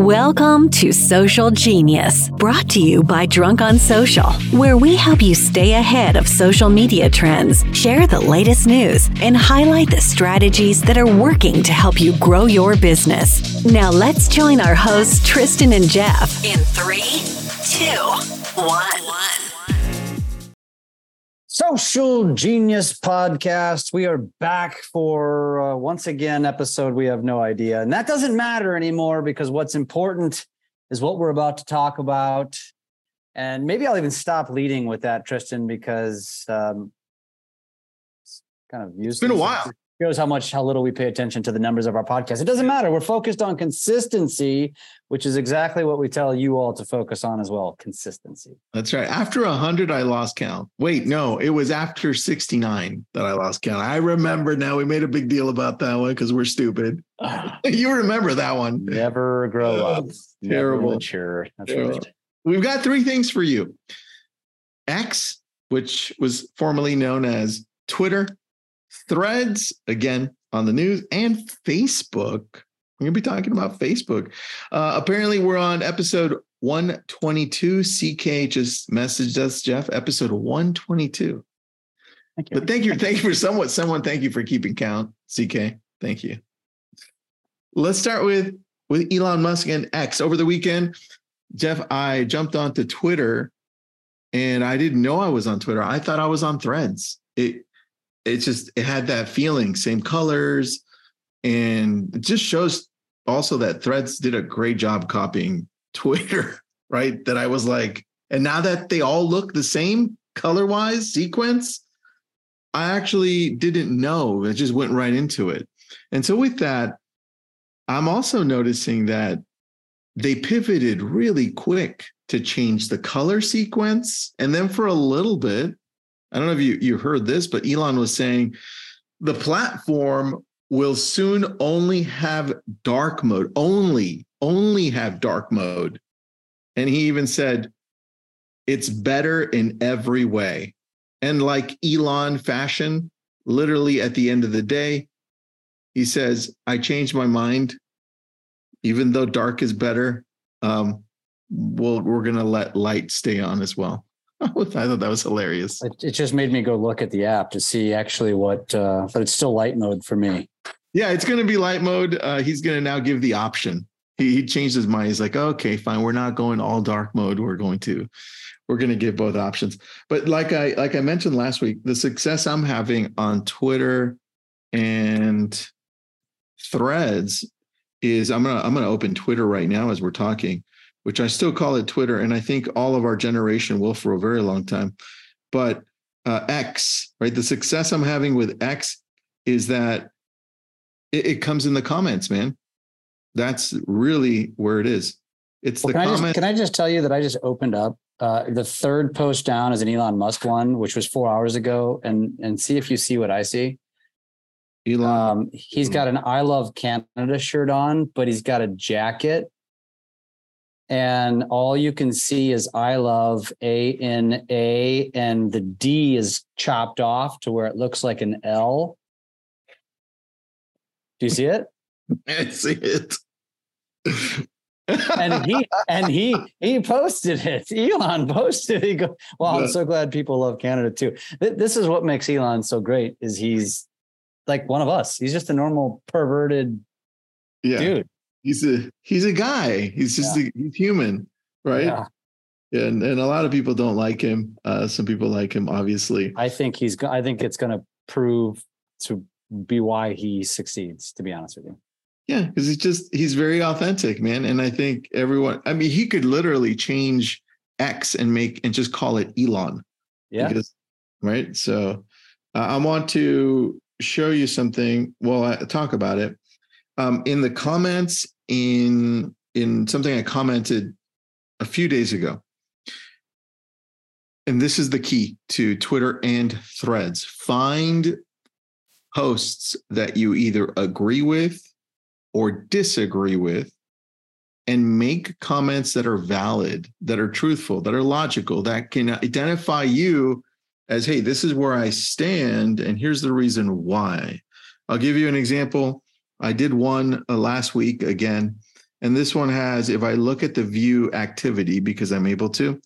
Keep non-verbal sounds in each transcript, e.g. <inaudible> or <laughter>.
Welcome to Social Genius, brought to you by Drunk on Social, where we help you stay ahead of social media trends, share the latest news, and highlight the strategies that are working to help you grow your business. Now let's join our hosts, Tristan and Jeff, in three, two, one. Social Genius Podcast. We are back for uh, once again episode we have no idea. And that doesn't matter anymore because what's important is what we're about to talk about. And maybe I'll even stop leading with that, Tristan, because um, it's kind of used. It's been a while shows how much how little we pay attention to the numbers of our podcast. It doesn't matter. We're focused on consistency, which is exactly what we tell you all to focus on as well. Consistency. That's right. After hundred, I lost count. Wait, no, it was after sixty nine that I lost count. I remember now. We made a big deal about that one because we're stupid. <sighs> you remember that one? Never grow oh, up. Terrible. Never mature. That's terrible. right. We've got three things for you. X, which was formerly known as Twitter, Threads, again, on the news, and Facebook. We're going to be talking about Facebook. Uh, apparently, we're on episode 122. CK just messaged us, Jeff, episode 122. Thank you. But thank you. Thank you for somewhat, someone. Thank you for keeping count, CK. Thank you. Let's start with with Elon Musk and X. Over the weekend, Jeff, I jumped onto Twitter and I didn't know I was on Twitter. I thought I was on threads. It it just it had that feeling, same colors, and it just shows also that Threads did a great job copying <laughs> Twitter, right? That I was like, and now that they all look the same color wise sequence, I actually didn't know. I just went right into it. And so with that, I'm also noticing that they pivoted really quick to change the color sequence. And then for a little bit, I don't know if you, you heard this, but Elon was saying the platform will soon only have dark mode, only, only have dark mode. And he even said, it's better in every way. And like Elon fashion, literally at the end of the day, he says, I changed my mind. Even though dark is better, um, we'll, we're going to let light stay on as well. <laughs> I thought that was hilarious. It, it, just made me go look at the app to see actually what, uh, but it's still light mode for me. Yeah, it's going to be light mode. Uh, he's going to now give the option. He, he changed his mind. He's like, okay, fine. We're not going all dark mode. We're going to, we're going to give both options. But like I like I mentioned last week, the success I'm having on Twitter and Threads is I'm gonna I'm gonna open Twitter right now as we're talking which I still call it Twitter, and I think all of our generation will for a very long time. But uh, X, right? The success I'm having with X is that it, it, comes in the comments, man. That's really where it is. It's well, the can comment. I just, can I just tell you that I just opened up uh, the third post down is an Elon Musk one, which was four hours ago, and and see if you see what I see. Elon, um, he's got an "I love Canada" shirt on, but he's got a jacket and all you can see is I love A N A, and the D is chopped off to where it looks like an L. Do you see it? <laughs> I see it. and he <laughs> and he he posted it. Elon posted. It. He go, "Well, I'm so glad people love Canada too." This is what makes Elon so great. Is he's like one of us. He's just a normal perverted yeah. dude he's a he's a guy. He's just yeah. a, he's human, right? Yeah. And and a lot of people don't like him. Uh, some people like him, obviously. I think he's. I think it's going to prove to be why he succeeds. To be honest with you. Yeah, because he's just he's very authentic, man. And I think everyone. I mean, he could literally change X and make and just call it Elon. Yeah. Because, right. So uh, I want to show you something. Well, I talk about it um, in the comments in in something I commented a few days ago. And this is the key to Twitter and threads. Find posts that you either agree with or disagree with and make comments that are valid, that are truthful, that are logical, that can identify you as, hey, this is where I stand, and here's the reason why. I'll give you an example. I did one uh, last week again, And this one has, if I look at the view activity, because I'm able to,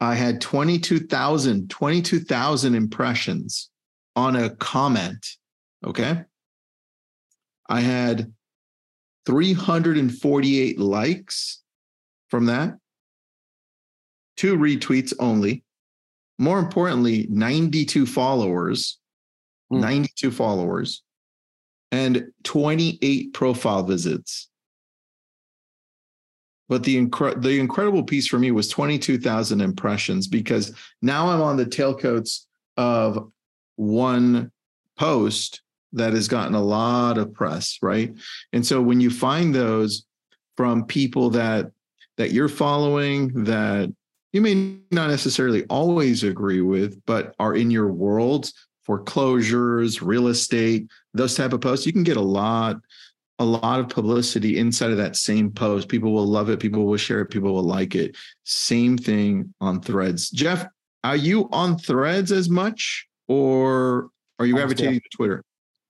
I had 22,000, 22,000 impressions on a comment. Okay. I had 348 likes from that, two retweets only. More importantly, 92 followers, Hmm. 92 followers, and 28 profile visits. But the incre- the incredible piece for me was 22,000 impressions because now I'm on the tailcoats of one post that has gotten a lot of press, right? And so when you find those from people that that you're following that you may not necessarily always agree with, but are in your world, foreclosures, real estate, those type of posts, you can get a lot a lot of publicity inside of that same post. People will love it. People will share it. People will like it. Same thing on threads. Jeff, are you on threads as much or are you Almost gravitating to Twitter?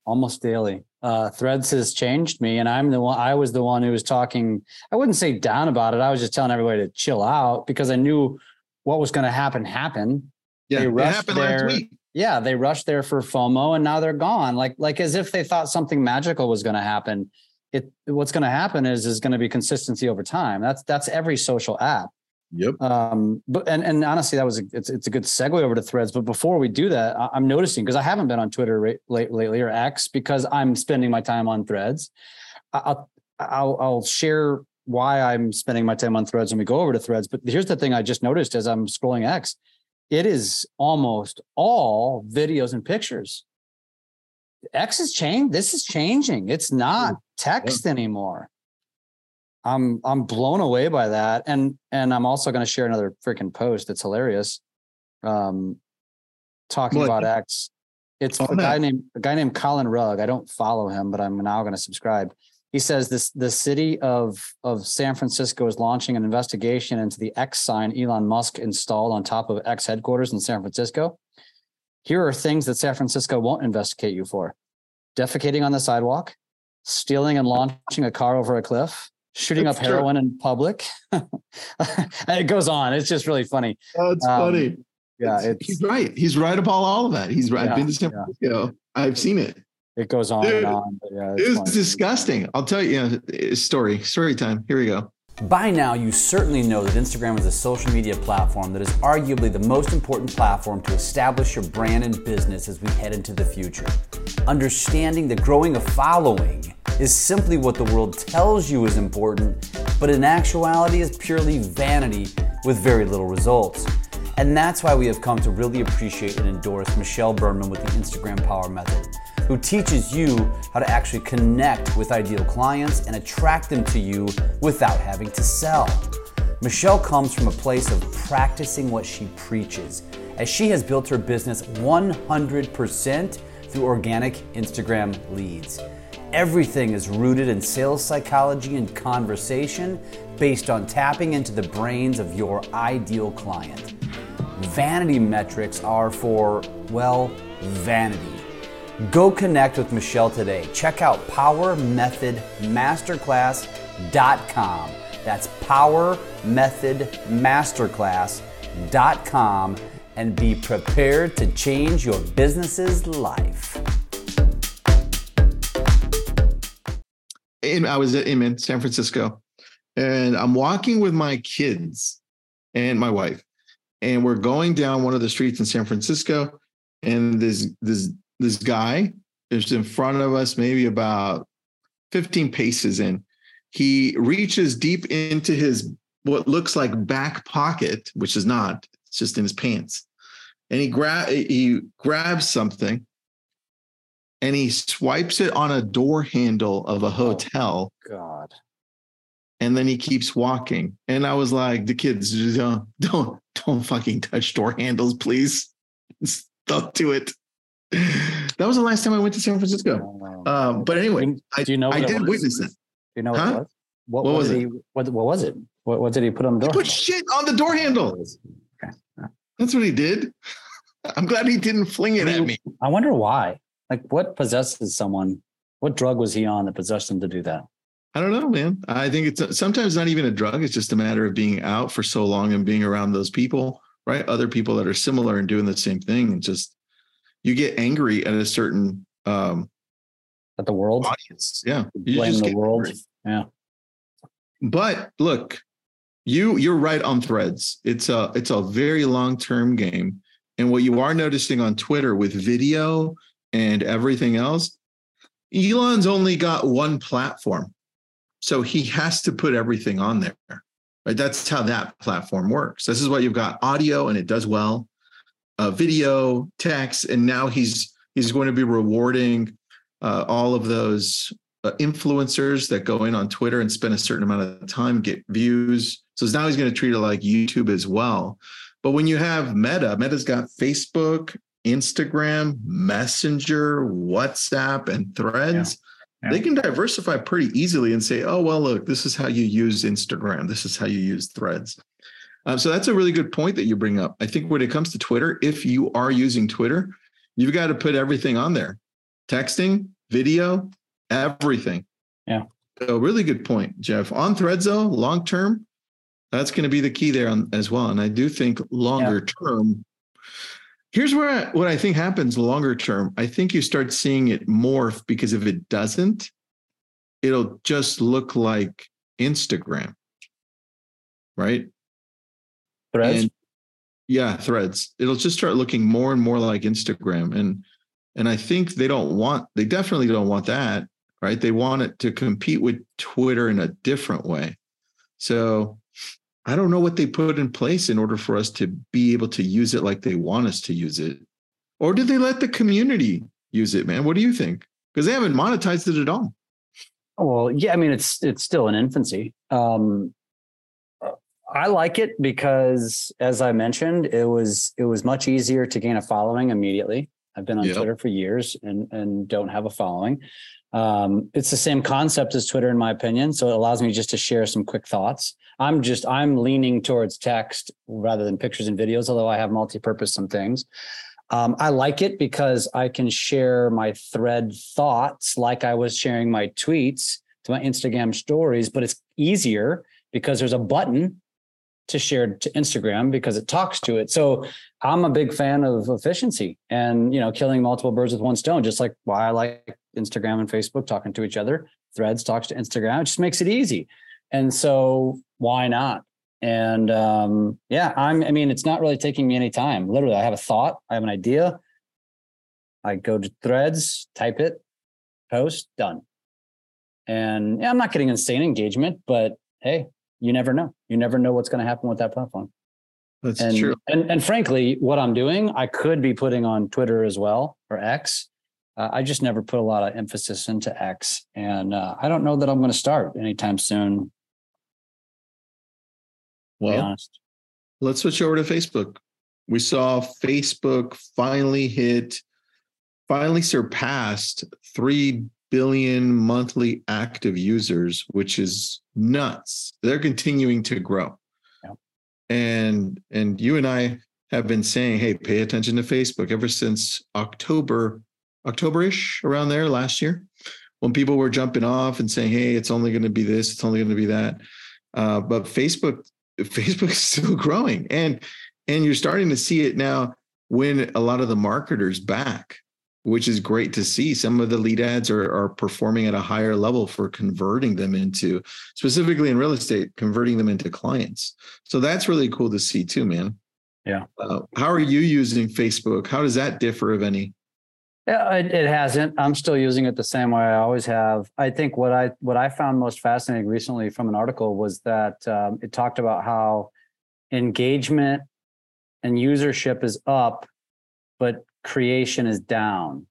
almost daily. Uh, Threads has changed me, and I'm the one. I was the one who was talking. I wouldn't say down about it. I was just telling everybody to chill out because I knew what was going to happen. Happen. Yeah, They it rushed happened there. last week. Yeah, they rushed there for FOMO, and now they're gone. Like like as if they thought something magical was going to happen. It what's going to happen is is going to be consistency over time. That's that's every social app. Yep. Um, but and and honestly, that was a, it's it's a good segue over to Threads. But before we do that, I, I'm noticing because I haven't been on Twitter late, lately or X because I'm spending my time on Threads. I- I'll I'll I'll share why I'm spending my time on Threads when we go over to Threads. But here's the thing I just noticed as I'm scrolling X, it is almost all videos and pictures. X is changed. This is changing. It's not text anymore. I'm I'm blown away by that, and and I'm also going to share another freaking post that's hilarious. Um, talking What? about X. It's Oh, a guy named a guy named Collin Rugg. I don't follow him, but I'm now going to subscribe. He says this: the city of of San Francisco is launching an investigation into the X sign Elon Musk installed on top of X headquarters in San Francisco. Here are things that San Francisco won't investigate you for: defecating on the sidewalk, stealing and launching a car over a cliff, shooting That's up true. heroin in public. <laughs> and it goes on. It's just really funny. That's Um, funny. Yeah, he's right. He's right about all of that. He's right. Yeah, I've been to San yeah. Francisco. I've seen it. It goes on Dude, and on. But yeah, it's It was funny. disgusting. I'll tell you, you know, story, story time. Here we go. By now, you certainly know that Instagram is a social media platform that is arguably the most important platform to establish your brand and business as we head into the future. Understanding that growing a following is simply what the world tells you is important, but in actuality is purely vanity with very little results. And that's why we have come to really appreciate and endorse Michelle Berman with the Instagram Power Method, who teaches you how to actually connect with ideal clients and attract them to you without having to sell. Michelle comes from a place of practicing what she preaches, as she has built her business 100% through organic Instagram leads. Everything is rooted in sales psychology and conversation based on tapping into the brains of your ideal client. Vanity metrics are for, well, vanity. Go connect with Michelle today. Check out PowerMethodMasterclass.com. That's PowerMethodMasterclass.com and be prepared to change your business's life. I was in San Francisco, and I'm walking with my kids and my wife, and we're going down one of the streets in San Francisco, and this this this guy is in front of us, maybe about 15 paces in. He reaches deep into his what looks like back pocket, which is not, it's just in his pants. And he grab he grabs something and he swipes it on a door handle of a oh, hotel God. and then he keeps walking. And I was like, the kids <laughs> don't don't don't fucking touch door handles, please. Don't do it. That was the last time I went to San Francisco. Um, but anyway, I, do you know? I did witness that. Do you know what Huh? it was? What, What what was it? He, what, what was it? What, what did he put on the He door? put shit on the door handle. That's what he did. <laughs> I'm glad he didn't fling it at me. I wonder why. Like, what possesses someone? What drug was he on that possessed him to do that? I don't know, man. I think it's sometimes not even a drug. It's just a matter of being out for so long and being around those people, right? Other people that are similar and doing the same thing. And just you get angry at a certain um at the world audience. Yeah. You blame the world. angry. Yeah. But look, you you're right on threads. It's a it's a very long-term game. And what you are noticing on Twitter with video and everything else, Elon's only got one platform. So he has to put everything on there. Right? That's how that platform works. This is what you've got audio and it does well. Uh, video, text, and now he's he's going to be rewarding uh, all of those uh, influencers that go in on Twitter and spend a certain amount of time, get views. So now he's going to treat it like YouTube as well. But when you have Meta, Meta's got Facebook, Instagram, Messenger, WhatsApp, and Threads. Yeah. They can diversify pretty easily and say, oh, well, look, this is how you use Instagram. This is how you use Threads. Um, so that's a really good point that you bring up. I think when it comes to Twitter, if you are using Twitter, you've got to put everything on there texting, video, everything. Yeah. So really good point, Jeff. On threads though, long term, that's going to be the key there on, as well. And I do think longer term. Here's where I, what I think happens longer term. I think you start seeing it morph because if it doesn't, it'll just look like Instagram, right? Threads. And yeah, threads. It'll just start looking more and more like Instagram. And and I think they don't want, they definitely don't want that, right? They want it to compete with Twitter in a different way. So I don't know what they put in place in order for us to be able to use it like they want us to use it. Or did they let the community use it, man? What do you think? Because they haven't monetized it at all. Well, yeah, I mean it's it's still in infancy. Um, I like it because, as I mentioned, it was it was much easier to gain a following immediately. I've been on Yep. Twitter for years and and don't have a following. Um, it's the same concept as Twitter, in my opinion. So it allows me just to share some quick thoughts. I'm just I'm leaning towards text rather than pictures and videos, although I have multi-purpose some things. Um, I like it because I can share my thread thoughts like I was sharing my tweets to my Instagram stories, but it's easier because there's a button to share to Instagram because it talks to it. So I'm a big fan of efficiency and you know killing multiple birds with one stone, just like why I like Instagram and Facebook talking to each other. Threads talks to Instagram. It just makes it easy. And so why not? And um, yeah, I'm, I mean, it's not really taking me any time. Literally, I have a thought, I have an idea. I go to threads, type it, post, done. And yeah, I'm not getting insane engagement, but hey, you never know. You never know what's going to happen with that platform. That's And, true. and and frankly, what I'm doing, I could be putting on Twitter as well or X. Uh, I just never put a lot of emphasis into X, and uh, I don't know that I'm going to start anytime soon. Well, let's switch over to Facebook. We saw Facebook finally hit, finally surpassed 3 billion monthly active users, which is nuts. They're continuing to grow. Yeah. And and you and I have been saying, hey, pay attention to Facebook ever since October, October-ish around there last year, when people were jumping off and saying, hey, it's only going to be this, it's only going to be that. Uh, but Facebook Facebook is still growing, and and you're starting to see it now when a lot of the marketers back, which is great to see. Some of the lead ads are are performing at a higher level for converting them into specifically in real estate, converting them into clients. So that's really cool to see too, man. Yeah. Uh, how are you using Facebook? How does that differ, if any? Yeah, it, it hasn't. I'm still using it the same way I always have. I think what I what I found most fascinating recently from an article was that um, it talked about how engagement and usership is up, but creation is down.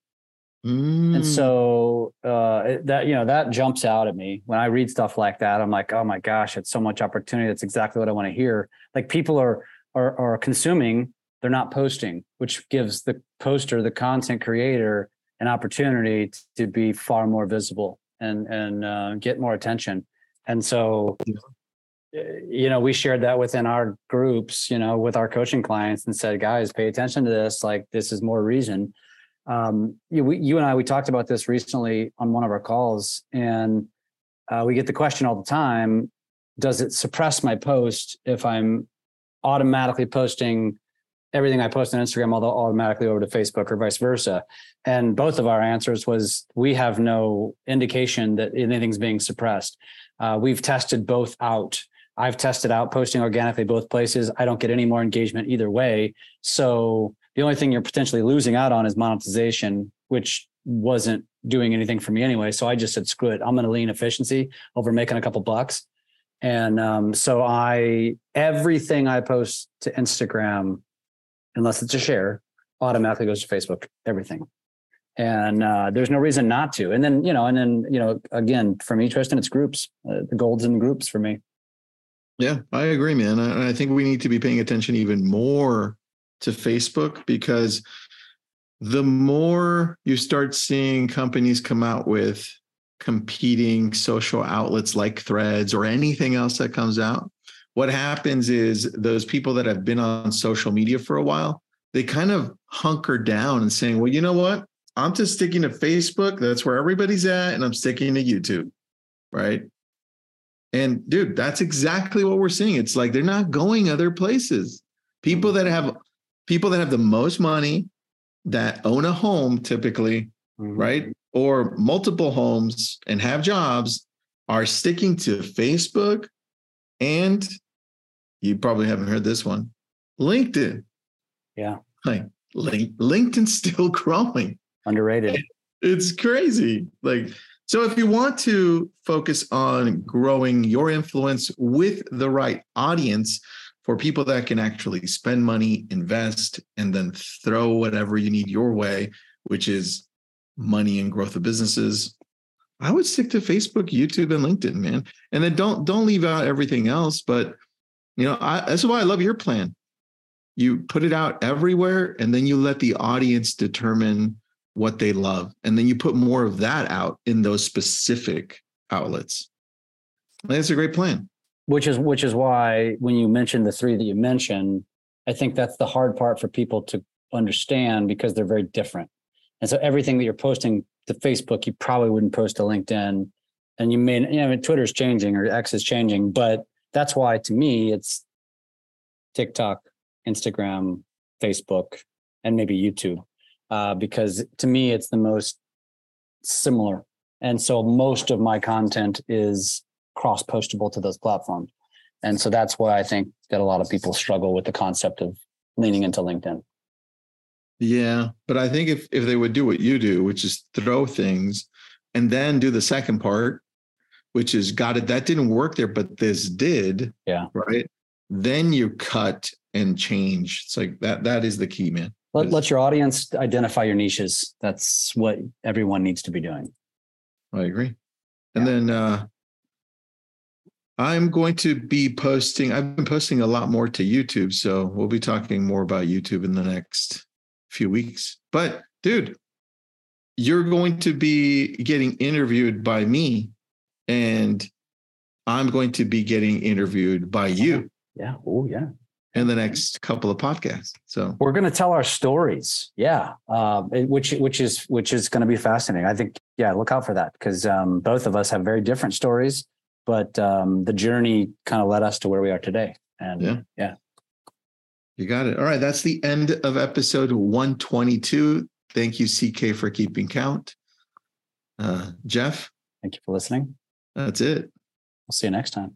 Mm, And so uh, that you know that jumps out at me when I read stuff like that. I'm like, oh my gosh, it's so much opportunity. That's exactly what I want to hear. Like people are are are consuming, they're not posting, which gives the poster, the content creator, an opportunity to be far more visible and and uh, get more attention. And so, you know, we shared that within our groups, you know, with our coaching clients, and said, guys, pay attention to this. Like this is more reason um, you, we, you and I, we talked about this recently on one of our calls, and uh, we get the question all the time does it suppress my post if i'm automatically posting everything i post on instagram although automatically over to facebook or vice versa and both of our answers was we have no indication that anything's being suppressed uh, we've tested both out i've tested out posting organically both places i don't get any more engagement either way so the only thing you're potentially losing out on is monetization which wasn't doing anything for me anyway. So I just said, screw it. I'm going to lean efficiency over making a couple bucks. And um, so I, everything I post to Instagram, unless it's a share, automatically goes to Facebook, everything. And uh, there's no reason not to. And then, you know, and then, you know, again, for me, Tristan, it's groups, uh, the golds in groups for me. Yeah, I agree, man. And I think we need to be paying attention even more to Facebook because the more you start seeing companies come out with competing social outlets like threads or anything else that comes out, what happens is those people that have been on social media for a while, they kind of hunker down and saying, well, you know what? I'm just sticking to Facebook. That's where everybody's at. And I'm sticking to YouTube. Right. And dude, that's exactly what we're seeing. It's like they're not going other places. People that have people that have the most money, that own a home typically, mm-hmm. right? Or multiple homes and have jobs are sticking to Facebook and you probably haven't heard this one LinkedIn. Yeah. Like link, LinkedIn's still <laughs> growing. Underrated. It's crazy. Like, so if you want to focus on growing your influence with the right audience, for people that can actually spend money, invest, and then throw whatever you need your way, which is money and growth of businesses. I would stick to Facebook, YouTube, and LinkedIn, man. And then don't don't leave out everything else. But you know, I, that's why I love your plan. You put it out everywhere, and then you let the audience determine what they love, and then you put more of that out in those specific outlets. That's a great plan which is which is why when you mentioned the three that you mentioned, I think that's the hard part for people to understand because they're very different. And so everything that you're posting to Facebook, you probably wouldn't post to LinkedIn. And you may, you know, Twitter's changing or X is changing, but that's why to me it's TikTok, Instagram, Facebook, and maybe YouTube. Uh, because to me it's the most similar. And so most of my content is cross postable to those platforms. And so that's why I think that a lot of people struggle with the concept of leaning into LinkedIn. Yeah, but I think if if they would do what you do, which is throw things and then do the second part, which is got it that didn't work there, but this did. Yeah. Right. Then you cut and change. It's like that. That is the key, man. Let, let your audience identify your niches. That's what everyone needs to be doing. I agree. And yeah. then uh I'm going to be posting, I've been posting a lot more to YouTube. So we'll be talking more about YouTube in the next few weeks. But dude, you're going to be getting interviewed by me and I'm going to be getting interviewed by you. Yeah. Oh, yeah. In the next couple of podcasts. So we're going to tell our stories. Yeah. Um, which, which is, which is going to be fascinating. I think, yeah, look out for that because um, both of us have very different stories but um, the journey kind of led us to where we are today. And yeah. yeah. You got it. All right. That's the end of episode 122. Thank you, CK, for keeping count. Uh, Jeff. Thank you for listening. That's it. We'll see you next time.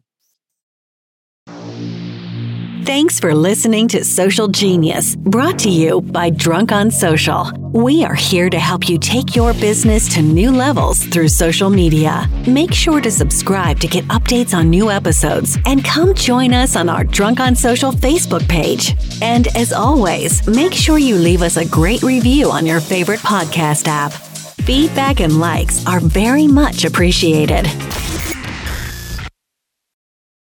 Thanks for listening to Social Genius, brought to you by Drunk on Social. We are here to help you take your business to new levels through social media. Make sure to subscribe to get updates on new episodes and come join us on our Drunk on Social Facebook page. And as always, make sure you leave us a great review on your favorite podcast app. Feedback and likes are very much appreciated.